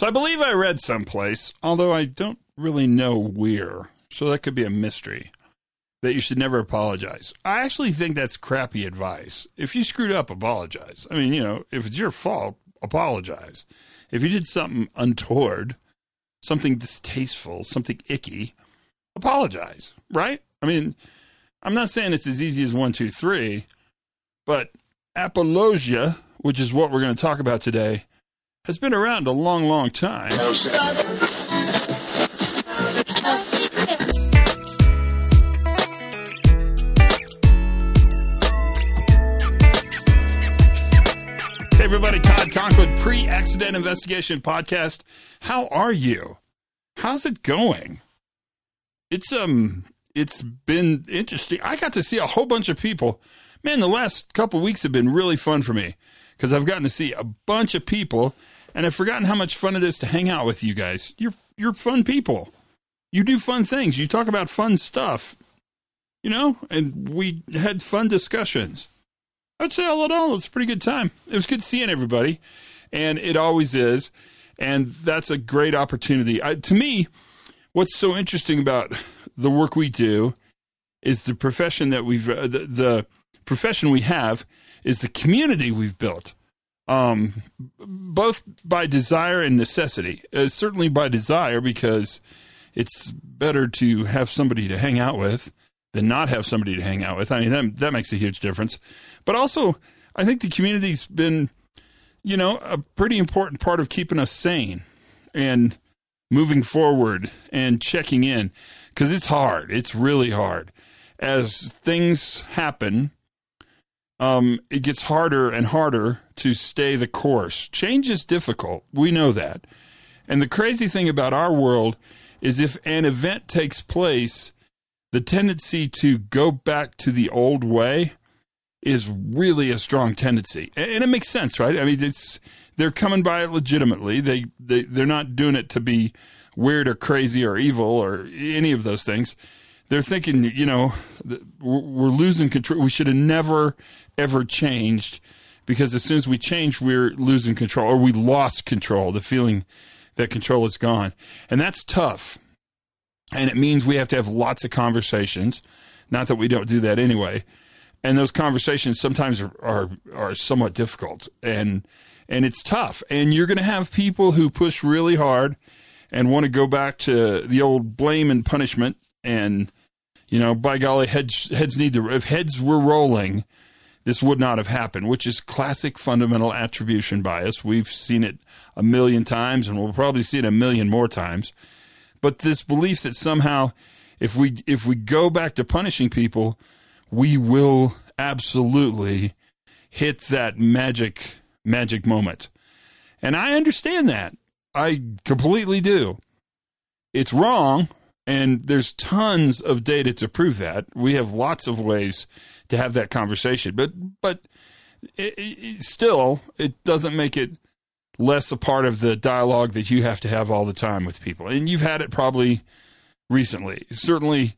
So I believe I read someplace, although I don't really know where. So that could be a mystery that you should never apologize. I actually think that's crappy advice. If you screwed up, apologize. I mean, you know, if it's your fault, apologize. If you did something untoward, something distasteful, something icky, apologize, right? I mean, I'm not saying it's as easy as one, two, three, but apologia, which is what we're going to talk about today, has been around a long, long time. Hey, everybody, Todd Conklin, Pre Accident Investigation Podcast. How are you? How's it going? It's, um, it's been interesting. I got to see a whole bunch of people. Man, the last couple weeks have been really fun for me because I've gotten to see a bunch of people and I've forgotten how much fun it is to hang out with you guys. You're you're fun people. You do fun things. You talk about fun stuff. You know, and we had fun discussions. I'd say all in all, it's a pretty good time. It was good seeing everybody, and it always is. And that's a great opportunity. I, to me, what's so interesting about the work we do is the profession that we've uh, the, the profession we have is the community we've built um, both by desire and necessity. Uh, certainly by desire, because it's better to have somebody to hang out with than not have somebody to hang out with. I mean, that, that makes a huge difference. But also, I think the community's been, you know, a pretty important part of keeping us sane and moving forward and checking in because it's hard. It's really hard. As things happen, um, it gets harder and harder to stay the course. Change is difficult. We know that. And the crazy thing about our world is if an event takes place, the tendency to go back to the old way is really a strong tendency. And it makes sense, right? I mean, it's they're coming by it legitimately. They they they're not doing it to be weird or crazy or evil or any of those things. They're thinking, you know, we're losing control. We should have never ever changed because as soon as we change, we're losing control or we lost control, the feeling that control is gone. And that's tough. And it means we have to have lots of conversations. Not that we don't do that anyway. And those conversations sometimes are, are, are somewhat difficult and, and it's tough. And you're going to have people who push really hard and want to go back to the old blame and punishment. And, you know, by golly, heads, heads need to, if heads were rolling, this would not have happened, which is classic fundamental attribution bias. We've seen it a million times and we'll probably see it a million more times. But this belief that somehow if we if we go back to punishing people, we will absolutely hit that magic magic moment. And I understand that. I completely do. It's wrong, and there's tons of data to prove that. We have lots of ways to have that conversation. But but it, it, still, it doesn't make it less a part of the dialogue that you have to have all the time with people. And you've had it probably recently. Certainly,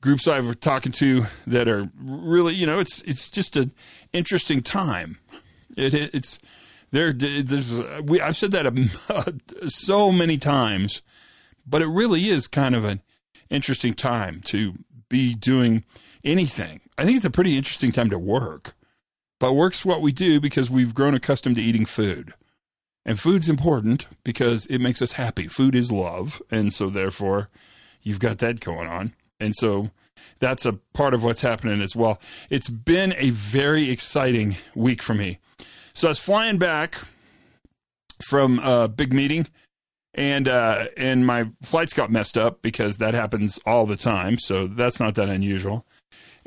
groups I've been talking to that are really, you know, it's it's just an interesting time. It, it it's there. There's we I've said that so many times, but it really is kind of an interesting time to be doing anything. I think it's a pretty interesting time to work. But work's what we do because we've grown accustomed to eating food. And food's important because it makes us happy. Food is love. And so, therefore, you've got that going on. And so, that's a part of what's happening as well. It's been a very exciting week for me. So, I was flying back from a big meeting and uh, and my flights got messed up because that happens all the time. So that's not that unusual.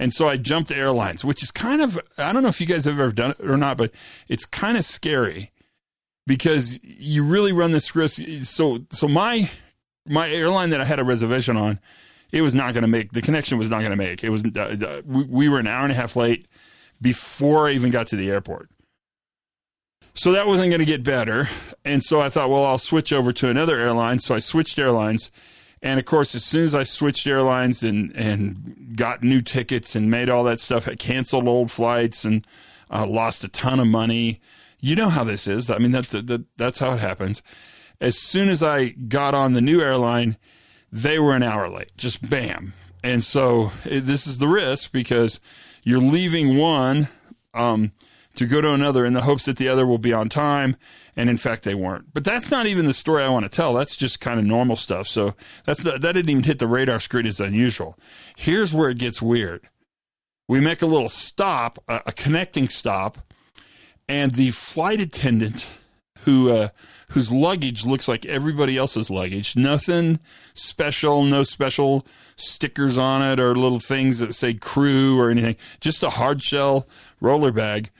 And so I jumped airlines, which is kind of, I don't know if you guys have ever done it or not, but it's kind of scary because you really run this risk. So, so my, my airline that I had a reservation on, it was not going to make, the connection was not going to make. It was, uh, uh, we, we were an hour and a half late before I even got to the airport. So that wasn't going to get better. And so I thought, well, I'll switch over to another airline. So I switched airlines and of course, as soon as I switched airlines and, and got new tickets and made all that stuff, I canceled old flights and uh, lost a ton of money. You know how this is. I mean, that, that, that's how it happens. As soon as I got on the new airline, they were an hour late. Just bam. And so it, this is the risk because you're leaving one um, to go to another in the hopes that the other will be on time. And in fact, they weren't. But that's not even the story I want to tell. That's just kind of normal stuff. So that's the, that didn't even hit the radar screen as unusual. Here's where it gets weird. We make a little stop, a, a connecting stop, and the flight attendant who uh, whose luggage looks like everybody else's luggage. Nothing special, no special stickers on it or little things that say crew or anything. Just a hard shell roller bag.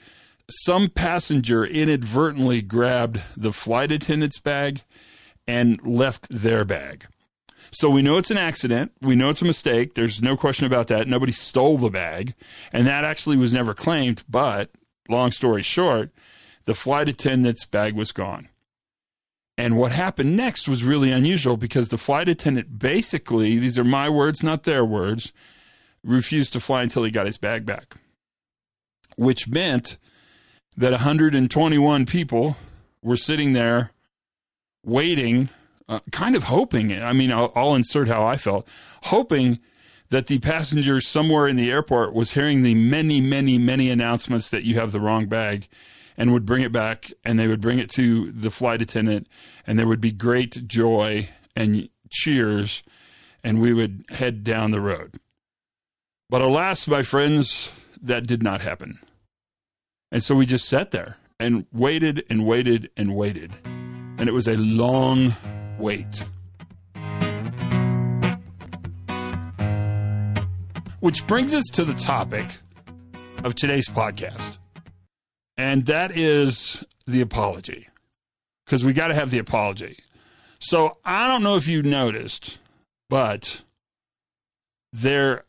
Some passenger inadvertently grabbed the flight attendant's bag and left their bag. So we know it's an accident. We know it's a mistake. There's no question about that. Nobody stole the bag. And that actually was never claimed. But long story short, the flight attendant's bag was gone. And what happened next was really unusual because the flight attendant basically, these are my words, not their words, refused to fly until he got his bag back, which meant that 121 people were sitting there waiting, uh, kind of hoping. I mean, I'll, I'll insert how I felt, hoping that the passenger somewhere in the airport was hearing the many, many, many announcements that you have the wrong bag and would bring it back and they would bring it to the flight attendant and there would be great joy and cheers and we would head down the road. But alas, my friends, that did not happen. And so we just sat there and waited and waited and waited. And it was a long wait. Which brings us to the topic of today's podcast and that is the apology because we got to have the apology. So I don't know if you noticed, but there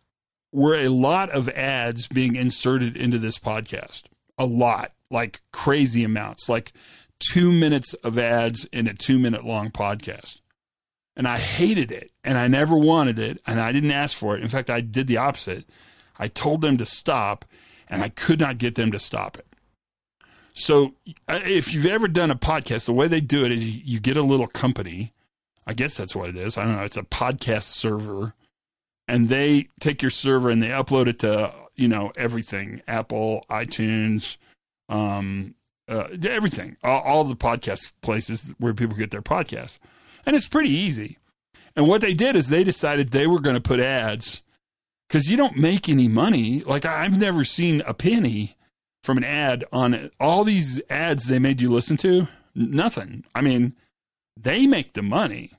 were a lot of ads being inserted into this podcast. A lot, like crazy amounts, like two minutes of ads in a two minute long podcast. And I hated it and I never wanted it and I didn't ask for it. In fact, I did the opposite. I told them to stop and I could not get them to stop it. So, uh, if you've ever done a podcast, the way they do it is you get a little company. I guess that's what it is. I don't know. It's a podcast server, and they take your server and they upload it to you know everything: Apple, iTunes, um, uh, everything, all, all the podcast places where people get their podcasts, and it's pretty easy. And what they did is they decided they were going to put ads because you don't make any money. Like I've never seen a penny from an ad on it. all these ads they made you listen to. Nothing. I mean, they make the money.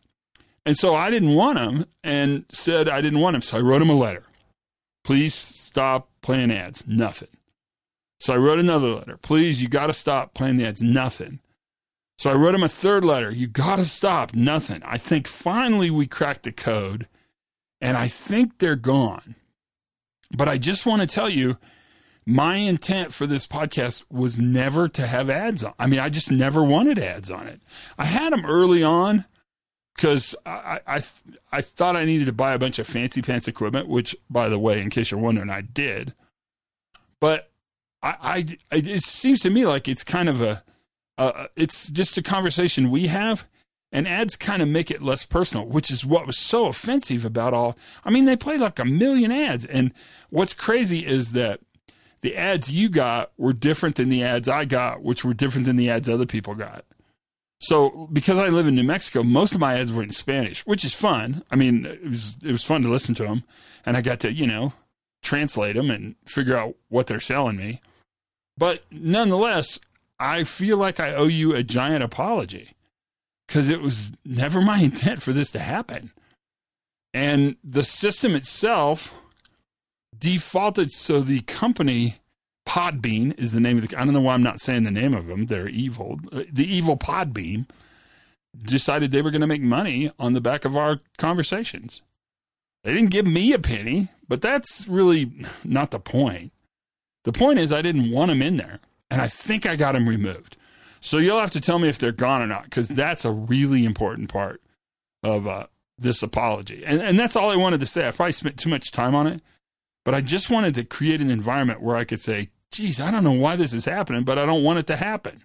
And so I didn't want them and said I didn't want them. So I wrote them a letter. Please stop playing ads. Nothing. So I wrote another letter. Please, you got to stop playing the ads. Nothing. So I wrote him a third letter. You got to stop. Nothing. I think finally we cracked the code and I think they're gone. But I just want to tell you my intent for this podcast was never to have ads on. I mean, I just never wanted ads on it. I had them early on because I, I I thought I needed to buy a bunch of fancy pants equipment, which, by the way, in case you're wondering, I did. But I, I it seems to me like it's kind of a, uh, it's just a conversation we have, and ads kind of make it less personal, which is what was so offensive about all. I mean, they played like a million ads, and what's crazy is that the ads you got were different than the ads I got, which were different than the ads other people got. So because I live in New Mexico, most of my ads were in Spanish, which is fun. I mean, it was it was fun to listen to them, and I got to you know translate them and figure out what they're selling me. But nonetheless, I feel like I owe you a giant apology because it was never my intent for this to happen. And the system itself defaulted so the company Podbean is the name of the. I don't know why I'm not saying the name of them. They're evil. Uh, the evil Podbean decided they were going to make money on the back of our conversations. They didn't give me a penny, but that's really not the point. The point is, I didn't want them in there, and I think I got them removed. So you'll have to tell me if they're gone or not, because that's a really important part of uh, this apology. And, and that's all I wanted to say. I probably spent too much time on it. But I just wanted to create an environment where I could say, geez, I don't know why this is happening, but I don't want it to happen.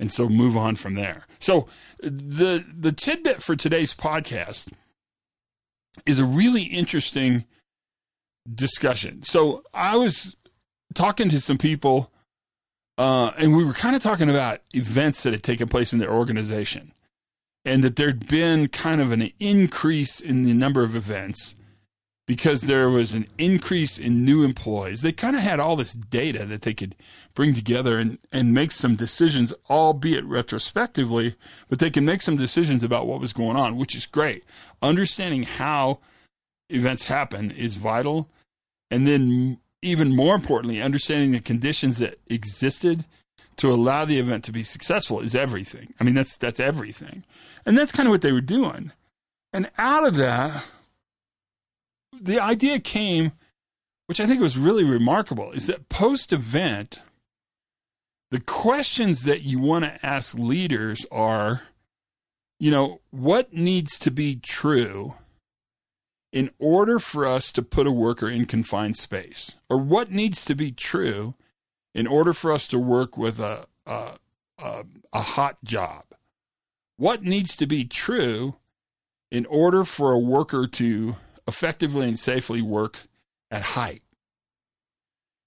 and so move on from there. So the the tidbit for today's podcast is a really interesting discussion. So I was talking to some people, uh, and we were kind of talking about events that had taken place in their organization, and that there'd been kind of an increase in the number of events because there was an increase in new employees. They kind of had all this data that they could bring together and, and make some decisions, albeit retrospectively, but they can make some decisions about what was going on, which is great. Understanding how events happen is vital. And then, even more importantly, understanding the conditions that existed to allow the event to be successful is everything. I mean, that's that's everything, and that's kind of what they were doing. And out of that, the idea came, which I think was really remarkable, is that post event, the questions that you want to ask leaders are, you know, what needs to be true in order for us to put a worker in confined space? Or what needs to be true in order for us to work with a, a, a, a hot job? What needs to be true in order for a worker to effectively and safely work at height.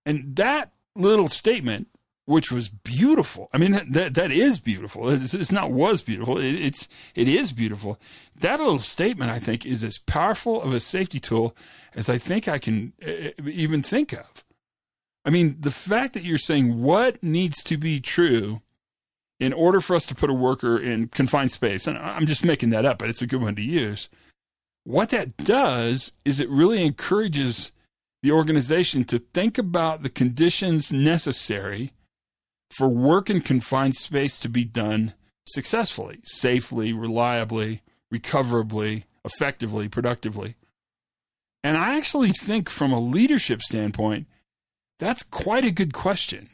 And that little statement, which was beautiful, I mean that that is beautiful. It's, it's not was beautiful. It, it's it is beautiful. That little statement, I think, is as powerful of a safety tool as I think I can even think of. I mean, the fact that you're saying what needs to be true in order for us to put a worker in confined space, and I'm just making that up, but it's a good one to use what that does is it really encourages the organization to think about the conditions necessary for work in confined space to be done successfully, safely, reliably, recoverably, effectively, productively. And I actually think, from a leadership standpoint, that's quite a good question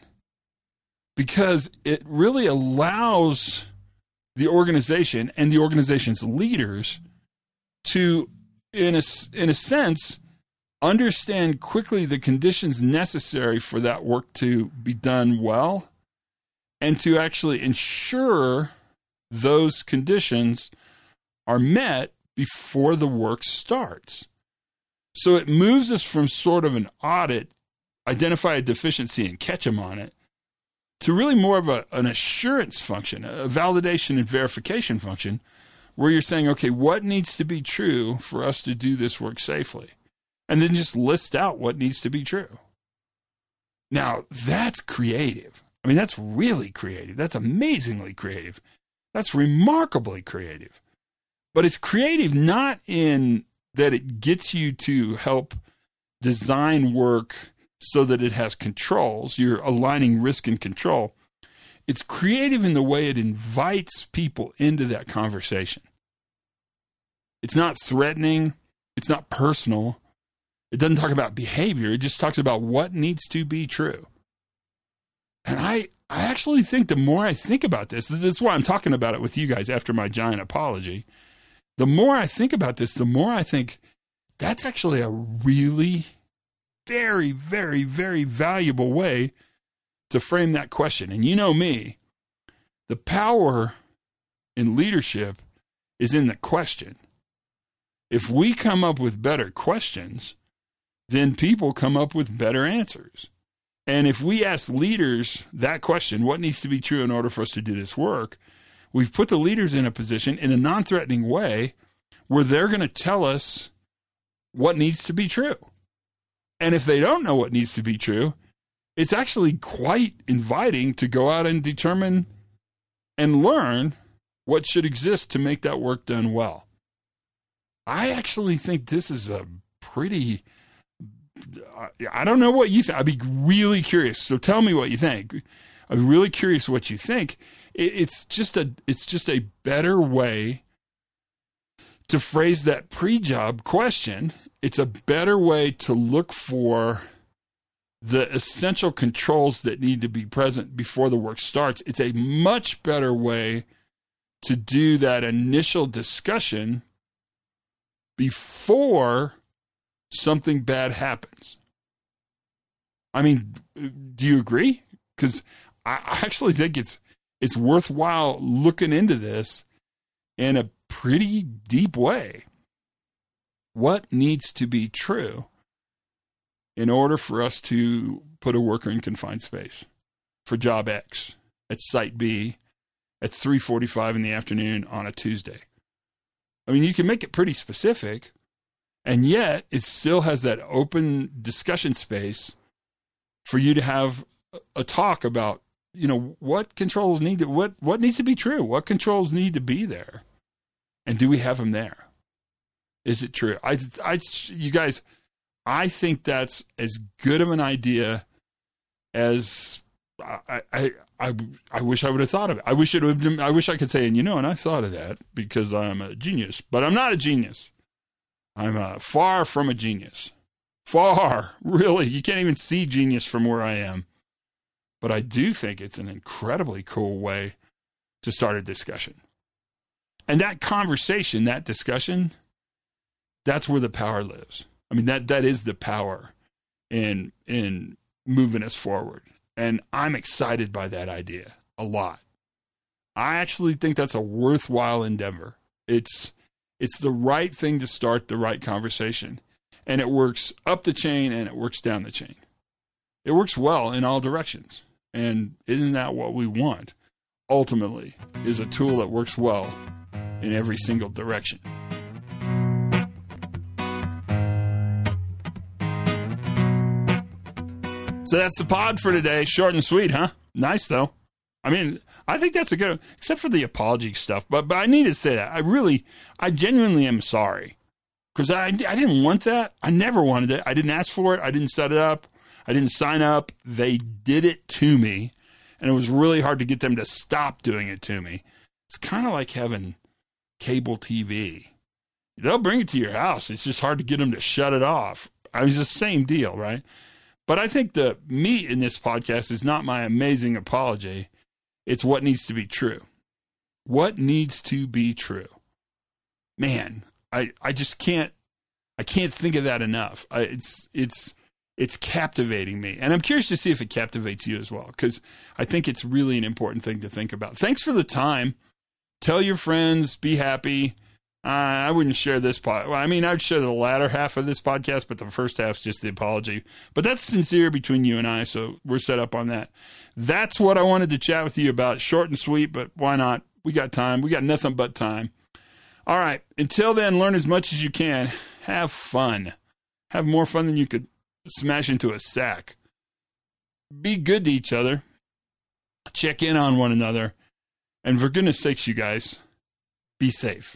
because it really allows the organization and the organization's leaders to, in a, in a sense, understand quickly the conditions necessary for that work to be done well and to actually ensure those conditions are met before the work starts. So it moves us from sort of an audit, identify a deficiency and catch them on it, to really more of a, an assurance function, a validation and verification function where you're saying, okay, what needs to be true for us to do this work safely? And then just list out what needs to be true. Now, that's creative. I mean, that's really creative. That's amazingly creative. That's remarkably creative. But it's creative not in that it gets you to help design work so that it has controls. You're aligning risk and control it's creative in the way it invites people into that conversation. It's not threatening, it's not personal. It doesn't talk about behavior, it just talks about what needs to be true. And I I actually think the more I think about this, this is why I'm talking about it with you guys after my giant apology. The more I think about this, the more I think that's actually a really very, very, very valuable way to frame that question. And you know me, the power in leadership is in the question. If we come up with better questions, then people come up with better answers. And if we ask leaders that question, what needs to be true in order for us to do this work? We've put the leaders in a position in a non threatening way where they're going to tell us what needs to be true. And if they don't know what needs to be true, it's actually quite inviting to go out and determine and learn what should exist to make that work done well. I actually think this is a pretty. I don't know what you think. I'd be really curious. So tell me what you think. I'm really curious what you think. It's just a it's just a better way to phrase that pre-job question. It's a better way to look for the essential controls that need to be present before the work starts. It's a much better way to do that initial discussion before something bad happens. I mean, do you agree? Because I actually think it's it's worthwhile looking into this in a pretty deep way. What needs to be true in order for us to put a worker in confined space for job X at site B at 3:45 in the afternoon on a Tuesday? I mean, you can make it pretty specific, and yet it still has that open discussion space for you to have a talk about you know what controls need to what what needs to be true? What controls need to be there? And do we have them there? Is it true? I i you guys i think that's as good of an idea as i i i, I wish i would have thought of it. I wish it would i wish i could say and you know and i thought of that because i'm a genius but i'm not a genius. I'm uh, far from a genius. Far really. You can't even see genius from where i am. But I do think it's an incredibly cool way to start a discussion. And that conversation, that discussion, that's where the power lives. I mean that that is the power in in moving us forward. And I'm excited by that idea a lot. I actually think that's a worthwhile endeavor. It's it's the right thing to start the right conversation. And it works up the chain and it works down the chain. It works well in all directions. And isn't that what we want? Ultimately, is a tool that works well in every single direction. So that's the pod for today. Short and sweet, huh? Nice though. I mean, I think that's a good, except for the apology stuff. But but I need to say that I really, I genuinely am sorry because I I didn't want that. I never wanted it. I didn't ask for it. I didn't set it up. I didn't sign up. They did it to me, and it was really hard to get them to stop doing it to me. It's kind of like having cable TV. They'll bring it to your house. It's just hard to get them to shut it off. I mean, it's the same deal, right? But I think the meat in this podcast is not my amazing apology. It's what needs to be true. What needs to be true? Man, I, I just can't I can't think of that enough. I, it's it's it's captivating me. And I'm curious to see if it captivates you as well, because I think it's really an important thing to think about. Thanks for the time. Tell your friends, be happy. Uh, I wouldn't share this pod. Well, I mean, I'd share the latter half of this podcast, but the first half's just the apology. But that's sincere between you and I, so we're set up on that. That's what I wanted to chat with you about. Short and sweet, but why not? We got time. We got nothing but time. All right. Until then, learn as much as you can. Have fun. Have more fun than you could smash into a sack. Be good to each other. Check in on one another. And for goodness sakes, you guys, be safe.